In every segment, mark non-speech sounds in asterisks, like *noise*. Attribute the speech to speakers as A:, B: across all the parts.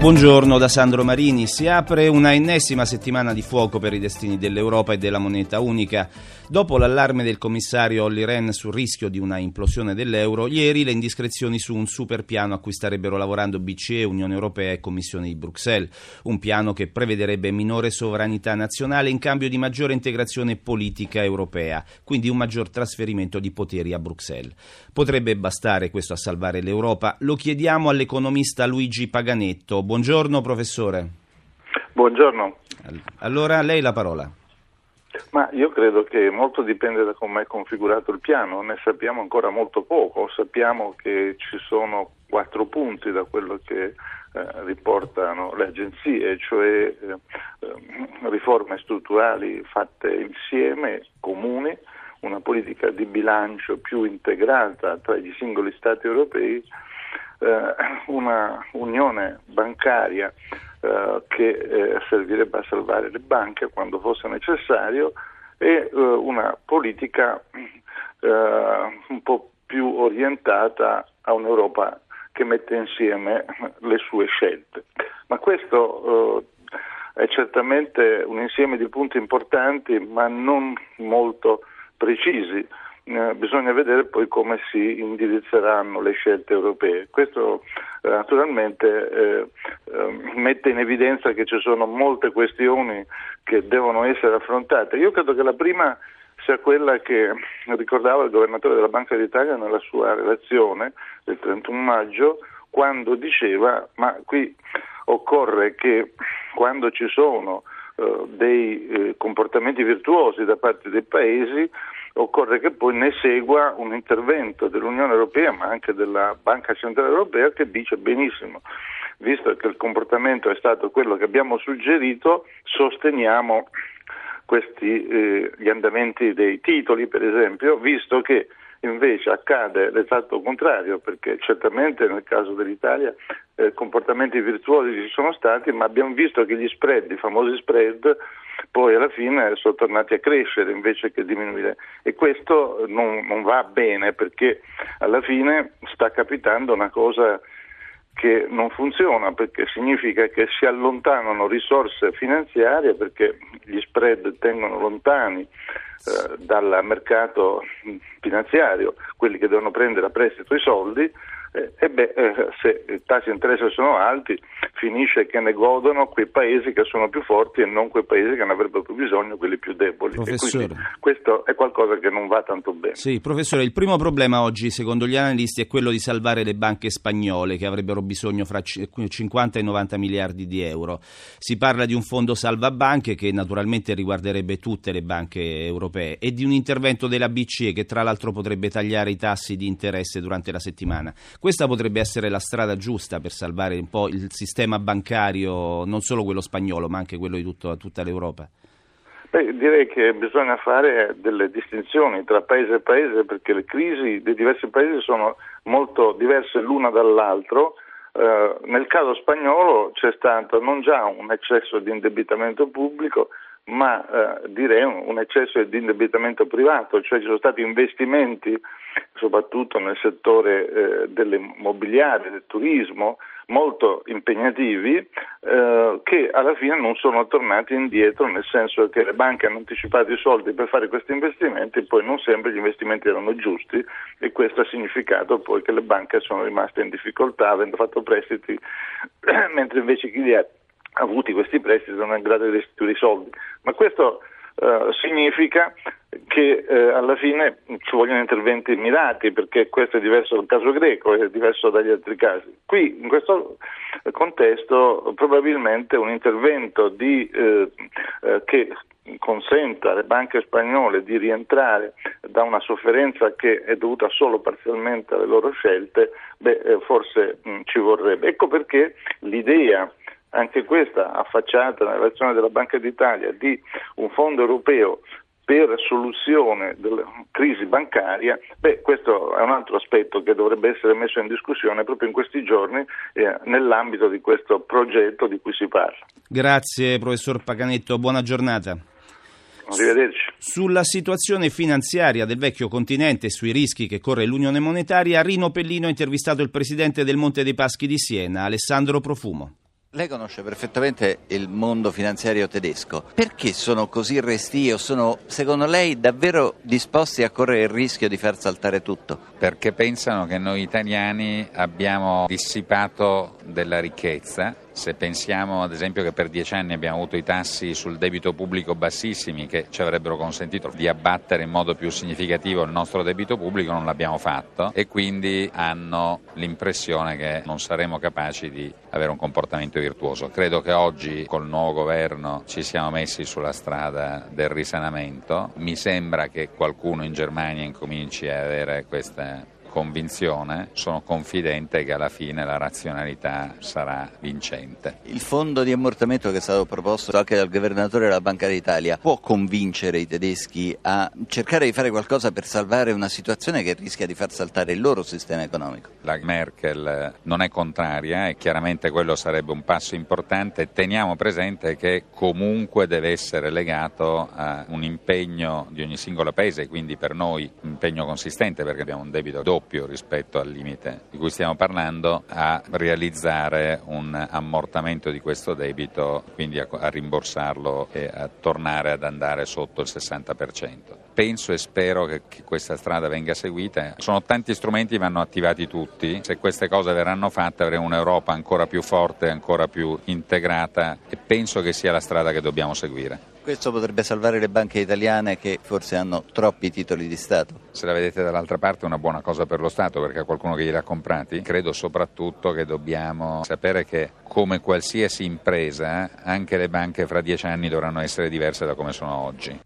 A: Buongiorno da Sandro Marini. Si apre una ennesima settimana di fuoco per i destini dell'Europa e della moneta unica. Dopo l'allarme del commissario Olli Rehn sul rischio di una implosione dell'euro, ieri le indiscrezioni su un super piano a cui starebbero lavorando BCE, Unione Europea e Commissione di Bruxelles. Un piano che prevederebbe minore sovranità nazionale in cambio di maggiore integrazione politica europea, quindi un maggior trasferimento di poteri a Bruxelles. Potrebbe bastare questo a salvare l'Europa? Lo chiediamo all'economista Luigi Paganetto Buongiorno professore.
B: Buongiorno.
A: Allora a lei la parola.
B: Ma io credo che molto dipende da come è configurato il piano, ne sappiamo ancora molto poco, sappiamo che ci sono quattro punti da quello che eh, riportano le agenzie, cioè eh, riforme strutturali fatte insieme, comuni, una politica di bilancio più integrata tra i singoli Stati europei eh, una unione bancaria eh, che eh, servirebbe a salvare le banche quando fosse necessario e eh, una politica eh, un po' più orientata a un'Europa che mette insieme le sue scelte. Ma questo è certamente un insieme di punti importanti ma non molto precisi bisogna vedere poi come si indirizzeranno le scelte europee. Questo eh, naturalmente eh, eh, mette in evidenza che ci sono molte questioni che devono essere affrontate. Io credo che la prima sia quella che ricordava il governatore della Banca d'Italia nella sua relazione del 31 maggio quando diceva ma qui occorre che quando ci sono eh, dei eh, comportamenti virtuosi da parte dei paesi occorre che poi ne segua un intervento dell'Unione Europea ma anche della Banca Centrale Europea che dice benissimo, visto che il comportamento è stato quello che abbiamo suggerito, sosteniamo questi, eh, gli andamenti dei titoli per esempio, visto che invece accade l'esatto contrario, perché certamente nel caso dell'Italia eh, comportamenti virtuosi ci sono stati, ma abbiamo visto che gli spread, i famosi spread, poi alla fine sono tornati a crescere invece che diminuire. E questo non, non va bene perché alla fine sta capitando una cosa che non funziona perché significa che si allontanano risorse finanziarie perché gli spread tengono lontani eh, dal mercato finanziario quelli che devono prendere a prestito i soldi eh, e beh, eh, se i tassi di interesse sono alti, finisce che ne godono quei paesi che sono più forti e non quei paesi che ne avrebbero più bisogno, quelli più deboli. questo è qualcosa che non va tanto bene.
A: Sì, professore, il primo problema oggi, secondo gli analisti, è quello di salvare le banche spagnole che avrebbero bisogno fra 50 e 90 miliardi di euro. Si parla di un fondo salva banche che naturalmente riguarderebbe tutte le banche europee e di un intervento della BCE che tra l'altro potrebbe tagliare i tassi di interesse durante la settimana. Questa potrebbe essere la strada giusta per salvare un po' il sistema bancario, non solo quello spagnolo, ma anche quello di tutto, tutta l'Europa.
B: Beh, direi che bisogna fare delle distinzioni tra paese e paese perché le crisi dei diversi paesi sono molto diverse l'una dall'altro. Eh, nel caso spagnolo c'è stato non già un eccesso di indebitamento pubblico, ma eh, direi un, un, eccesso di indebitamento privato, cioè ci sono stati investimenti soprattutto nel settore eh, dell'immobiliare, del turismo, molto impegnativi eh, che alla fine non sono tornati indietro, nel senso che le banche hanno anticipato i soldi per fare questi investimenti, poi non sempre gli investimenti erano giusti e questo ha significato poi che le banche sono rimaste in difficoltà avendo fatto prestiti, *clears throat* mentre invece chi li ha avuti questi prestiti non è in grado di restituire i soldi. Ma questo eh, significa che eh, alla fine ci vogliono interventi mirati perché questo è diverso dal caso greco, è diverso dagli altri casi. Qui in questo contesto probabilmente un intervento di, eh, eh che consenta alle banche spagnole di rientrare da una sofferenza che è dovuta solo parzialmente alle loro scelte, beh, eh, forse mh, ci vorrebbe. Ecco perché l'idea anche questa affacciata nella relazione della Banca d'Italia di un fondo europeo per soluzione della crisi bancaria, beh, questo è un altro aspetto che dovrebbe essere messo in discussione proprio in questi giorni eh, nell'ambito di questo progetto di cui si parla.
A: Grazie professor Paganetto, buona giornata.
B: Arrivederci.
A: Sulla situazione finanziaria del vecchio continente e sui rischi che corre l'Unione Monetaria, Rino Pellino ha intervistato il presidente del Monte dei Paschi di Siena, Alessandro Profumo.
C: Lei conosce perfettamente il mondo finanziario tedesco. Perché sono così restii o sono, secondo lei, davvero disposti a correre il rischio di far saltare tutto?
D: Perché pensano che noi italiani abbiamo dissipato della ricchezza se pensiamo ad esempio che per dieci anni abbiamo avuto i tassi sul debito pubblico bassissimi che ci avrebbero consentito di abbattere in modo più significativo il nostro debito pubblico, non l'abbiamo fatto e quindi hanno l'impressione che non saremo capaci di avere un comportamento virtuoso. Credo che oggi col nuovo governo ci siamo messi sulla strada del risanamento. Mi sembra che qualcuno in Germania incominci a avere questa convinzione, sono confidente che alla fine la razionalità sarà vincente.
C: Il fondo di ammortamento che è stato proposto anche dal governatore della Banca d'Italia può convincere i tedeschi a cercare di fare qualcosa per salvare una situazione che rischia di far saltare il loro sistema economico?
D: La Merkel non è contraria e chiaramente quello sarebbe un passo importante. Teniamo presente che comunque deve essere legato a un impegno di ogni singolo paese, quindi per noi un impegno consistente perché abbiamo un debito doppio doppio rispetto al limite di cui stiamo parlando a realizzare un ammortamento di questo debito, quindi a, a rimborsarlo e a tornare ad andare sotto il 60%. Penso e spero che, che questa strada venga seguita. Sono tanti strumenti vanno attivati tutti. Se queste cose verranno fatte avremo un'Europa ancora più forte, ancora più integrata e penso che sia la strada che dobbiamo seguire.
C: Questo potrebbe salvare le banche italiane che forse hanno troppi titoli di Stato.
D: Se la vedete dall'altra parte è una buona cosa per lo Stato perché ha qualcuno che glieli ha comprati. Credo soprattutto che dobbiamo sapere che come qualsiasi impresa anche le banche fra dieci anni dovranno essere diverse da come sono oggi.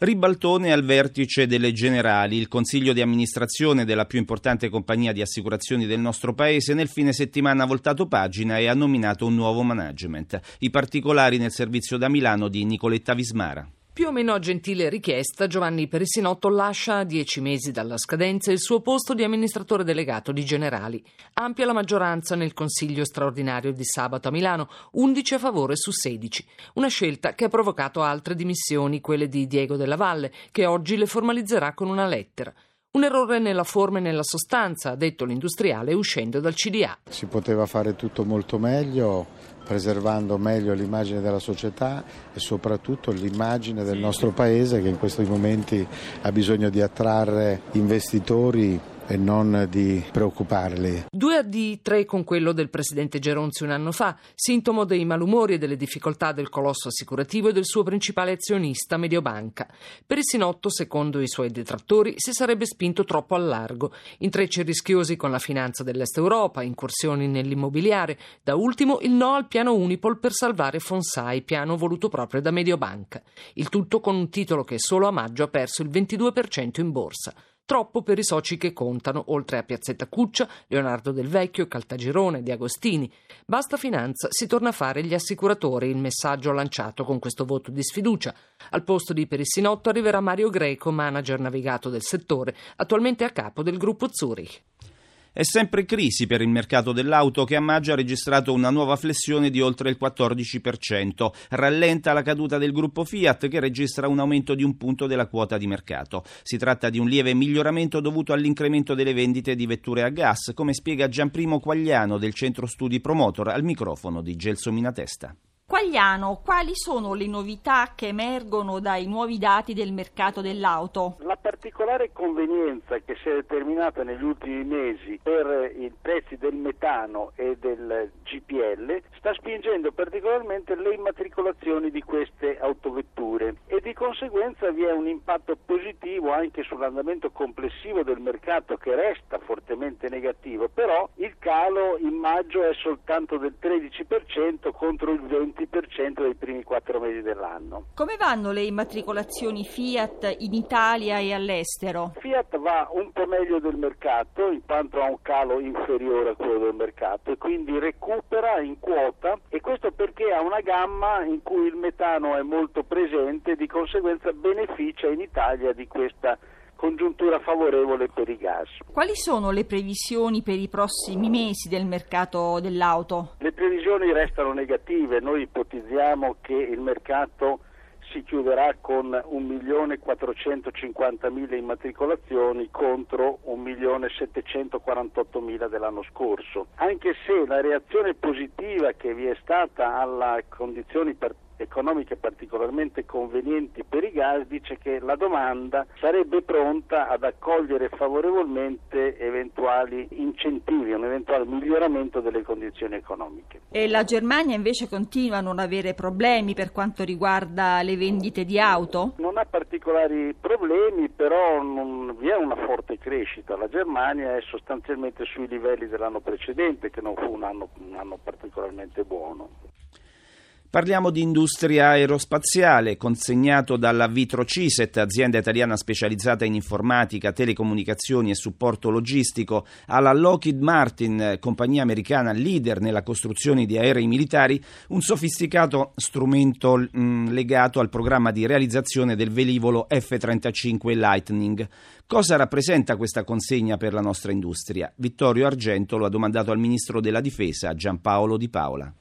A: Ribaltone al vertice delle Generali, il consiglio di amministrazione della più importante compagnia di assicurazioni del nostro paese nel fine settimana ha voltato pagina e ha nominato un nuovo management. I particolari nel servizio da Milano di Nicoletta Vismara.
E: Più o meno a gentile richiesta, Giovanni Perissinotto lascia a dieci mesi dalla scadenza il suo posto di amministratore delegato di Generali. Ampia la maggioranza nel Consiglio straordinario di sabato a Milano, 11 a favore su 16. Una scelta che ha provocato altre dimissioni, quelle di Diego Della Valle, che oggi le formalizzerà con una lettera. Un errore nella forma e nella sostanza, ha detto l'industriale uscendo dal CDA.
F: Si poteva fare tutto molto meglio, preservando meglio l'immagine della società e soprattutto l'immagine del nostro paese che in questi momenti ha bisogno di attrarre investitori e non di preoccuparli.
E: Due di tre con quello del presidente Geronzi un anno fa, sintomo dei malumori e delle difficoltà del colosso assicurativo e del suo principale azionista Mediobanca. Per il Sinotto, secondo i suoi detrattori, si sarebbe spinto troppo a largo, intrecci rischiosi con la finanza dell'Est Europa, incursioni nell'immobiliare, da ultimo il no al piano Unipol per salvare Fonsai, piano voluto proprio da Mediobanca. Il tutto con un titolo che solo a maggio ha perso il 22% in borsa. Troppo per i soci che contano, oltre a Piazzetta Cuccia, Leonardo Del Vecchio, Caltagirone, Di Agostini. Basta finanza, si torna a fare gli assicuratori, il messaggio lanciato con questo voto di sfiducia. Al posto di Perissinotto arriverà Mario Greco, manager navigato del settore, attualmente a capo del gruppo Zurich.
A: È sempre crisi per il mercato dell'auto che a maggio ha registrato una nuova flessione di oltre il 14%. Rallenta la caduta del gruppo Fiat che registra un aumento di un punto della quota di mercato. Si tratta di un lieve miglioramento dovuto all'incremento delle vendite di vetture a gas, come spiega Gianprimo Quagliano del centro studi Promotor al microfono di Gelso Minatesta.
G: Quagliano, quali sono le novità che emergono dai nuovi dati del mercato dell'auto?
H: La particolare convenienza che si è determinata negli ultimi mesi per i prezzi del metano e del GPL sta spingendo particolarmente le immatricolazioni di queste autovetture e di conseguenza vi è un impatto positivo anche sull'andamento complessivo del mercato che resta fortemente negativo, però il calo in maggio è soltanto del 13% contro il 20% 20% dei primi quattro mesi dell'anno.
G: Come vanno le immatricolazioni Fiat in Italia e all'estero?
H: Fiat va un po' meglio del mercato in quanto ha un calo inferiore a quello del mercato e quindi recupera in quota e questo perché ha una gamma in cui il metano è molto presente e di conseguenza beneficia in Italia di questa congiuntura favorevole per i gas.
G: Quali sono le previsioni per i prossimi mesi del mercato dell'auto?
H: Le previsioni restano negative, noi ipotizziamo che il mercato si chiuderà con 1.450.000 immatricolazioni contro 1.748.000 dell'anno scorso. Anche se la reazione positiva che vi è stata alle condizioni per economiche particolarmente convenienti per i gas, dice che la domanda sarebbe pronta ad accogliere favorevolmente eventuali incentivi, un eventuale miglioramento delle condizioni economiche.
G: E la Germania invece continua a non avere problemi per quanto riguarda le vendite di auto?
H: Non ha particolari problemi, però non vi è una forte crescita. La Germania è sostanzialmente sui livelli dell'anno precedente, che non fu un anno, un anno particolarmente buono.
A: Parliamo di industria aerospaziale, consegnato dalla Vitrociset, azienda italiana specializzata in informatica, telecomunicazioni e supporto logistico, alla Lockheed Martin, compagnia americana leader nella costruzione di aerei militari, un sofisticato strumento mh, legato al programma di realizzazione del velivolo F-35 Lightning. Cosa rappresenta questa consegna per la nostra industria? Vittorio Argento lo ha domandato al ministro della Difesa, Giampaolo Di Paola.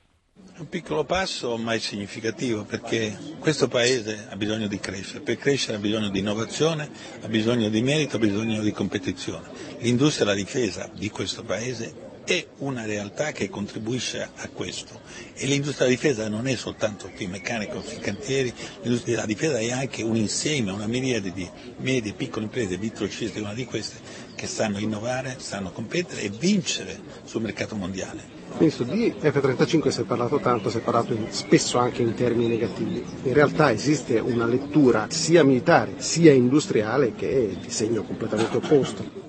I: Un piccolo passo ma è significativo perché questo Paese ha bisogno di crescere, per crescere ha bisogno di innovazione, ha bisogno di merito, ha bisogno di competizione. L'industria della difesa di questo Paese è una realtà che contribuisce a questo e l'industria della difesa non è soltanto qui meccanico sui cantieri, l'industria della difesa è anche un insieme, una miriade di medie e piccole imprese, Vitrocista è una di queste, che sanno innovare, sanno competere e vincere sul mercato mondiale.
J: Ministro, di F-35 si è parlato tanto, si è parlato in, spesso anche in termini negativi. In realtà esiste una lettura sia militare sia industriale che è di segno completamente opposto.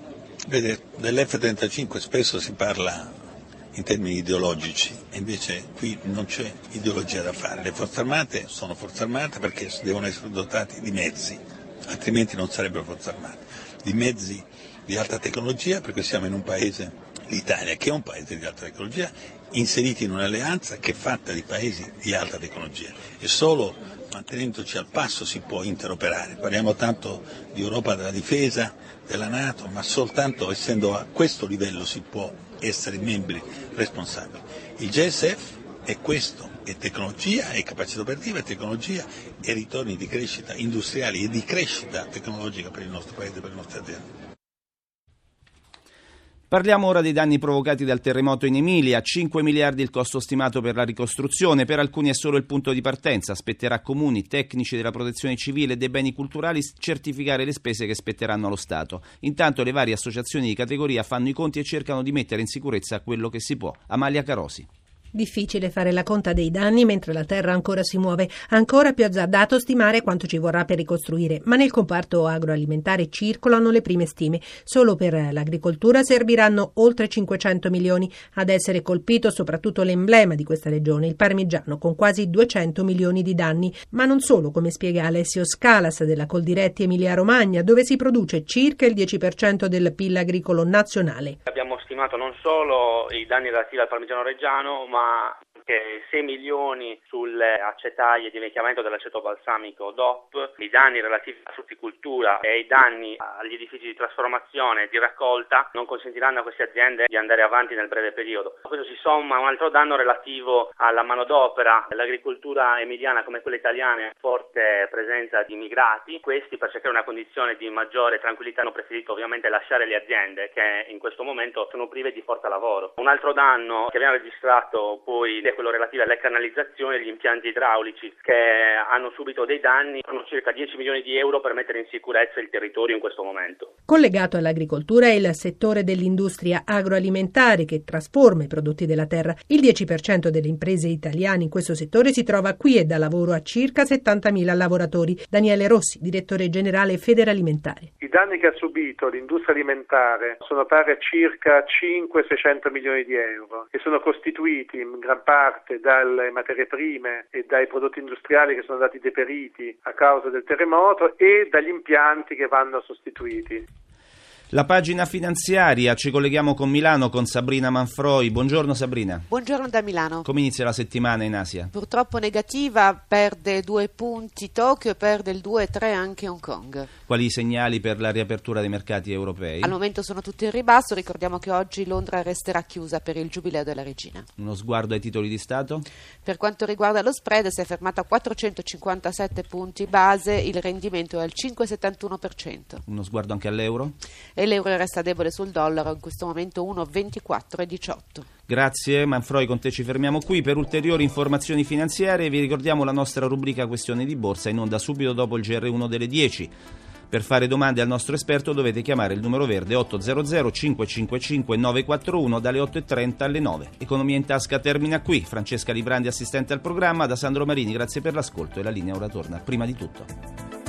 I: Vede, dell'F-35 spesso si parla in termini ideologici e invece qui non c'è ideologia da fare. Le forze armate sono forze armate perché devono essere dotate di mezzi, altrimenti non sarebbero forze armate, di mezzi di alta tecnologia perché siamo in un paese l'Italia, che è un paese di alta tecnologia, inseriti in un'alleanza che è fatta di paesi di alta tecnologia e solo mantenendoci al passo si può interoperare. Parliamo tanto di Europa della difesa, della Nato, ma soltanto essendo a questo livello si può essere membri responsabili. Il GSF è questo, è tecnologia, è capacità operativa, è tecnologia e ritorni di crescita industriali e di crescita tecnologica per il nostro paese, per le nostre aziende.
A: Parliamo ora dei danni provocati dal terremoto in Emilia, 5 miliardi il costo stimato per la ricostruzione, per alcuni è solo il punto di partenza, spetterà comuni, tecnici della protezione civile e dei beni culturali certificare le spese che spetteranno allo Stato. Intanto le varie associazioni di categoria fanno i conti e cercano di mettere in sicurezza quello che si può. Amalia Carosi.
K: Difficile fare la conta dei danni mentre la terra ancora si muove, ancora più azzardato stimare quanto ci vorrà per ricostruire, ma nel comparto agroalimentare circolano le prime stime. Solo per l'agricoltura serviranno oltre 500 milioni, ad essere colpito soprattutto l'emblema di questa regione, il parmigiano, con quasi 200 milioni di danni. Ma non solo, come spiega Alessio Scalas della Coldiretti Emilia-Romagna, dove si produce circa il 10% del PIL agricolo nazionale.
L: Abbiamo stimato non solo i danni relativi al parmigiano reggiano, ma anche 6 milioni sulle acetaie di vecchiamento dell'aceto balsamico DOP, i danni relativi alla frutticoltura e i danni agli edifici di trasformazione e di raccolta non consentiranno a queste aziende di andare avanti nel breve periodo. A questo si somma un altro danno relativo alla manodopera. L'agricoltura emiliana come quella italiana ha forte presenza di immigrati. Questi per cercare una condizione di maggiore tranquillità hanno preferito ovviamente lasciare le aziende che in questo momento sono prive di forza lavoro. Un altro danno che abbiamo registrato poi è quello relativo alle canalizzazioni e agli impianti idraulici che hanno subito dei danni, sono circa 10 milioni di euro per mettere in sicurezza il territorio in questo momento.
K: Collegato all'agricoltura è il settore dell'industria agroalimentare che trasforma i prodotti della terra. Il 10% delle imprese italiane in questo settore si trova qui e dà lavoro a circa 70.000 lavoratori. Daniele Rossi, direttore generale Federalimentare.
M: I danni che ha subito l'industria alimentare sono pari a circa 5-600 milioni di euro e sono costituiti in gran parte dalle materie prime e dai prodotti industriali che sono stati deperiti a causa del terremoto e dagli impianti che vanno sostituiti.
A: La pagina finanziaria, ci colleghiamo con Milano con Sabrina Manfroi. Buongiorno Sabrina.
C: Buongiorno da Milano.
A: Come inizia la settimana in Asia?
C: Purtroppo negativa, perde due punti Tokyo e perde il 2-3 anche Hong Kong.
A: Quali i segnali per la riapertura dei mercati europei?
C: Al momento sono tutti in ribasso, ricordiamo che oggi Londra resterà chiusa per il giubileo della regina.
A: Uno sguardo ai titoli di Stato?
C: Per quanto riguarda lo spread si è fermato a 457 punti base, il rendimento è al 5,71%.
A: Uno sguardo anche all'euro?
C: E l'euro resta debole sul dollaro, in questo momento 1,24,18.
A: Grazie Manfroi, con te ci fermiamo qui. Per ulteriori informazioni finanziarie vi ricordiamo la nostra rubrica Questione di Borsa in onda subito dopo il GR1 delle 10. Per fare domande al nostro esperto dovete chiamare il numero verde 800 555 941 dalle 8.30 alle 9. Economia in tasca termina qui. Francesca Librandi assistente al programma, da Sandro Marini grazie per l'ascolto e la linea ora torna prima di tutto.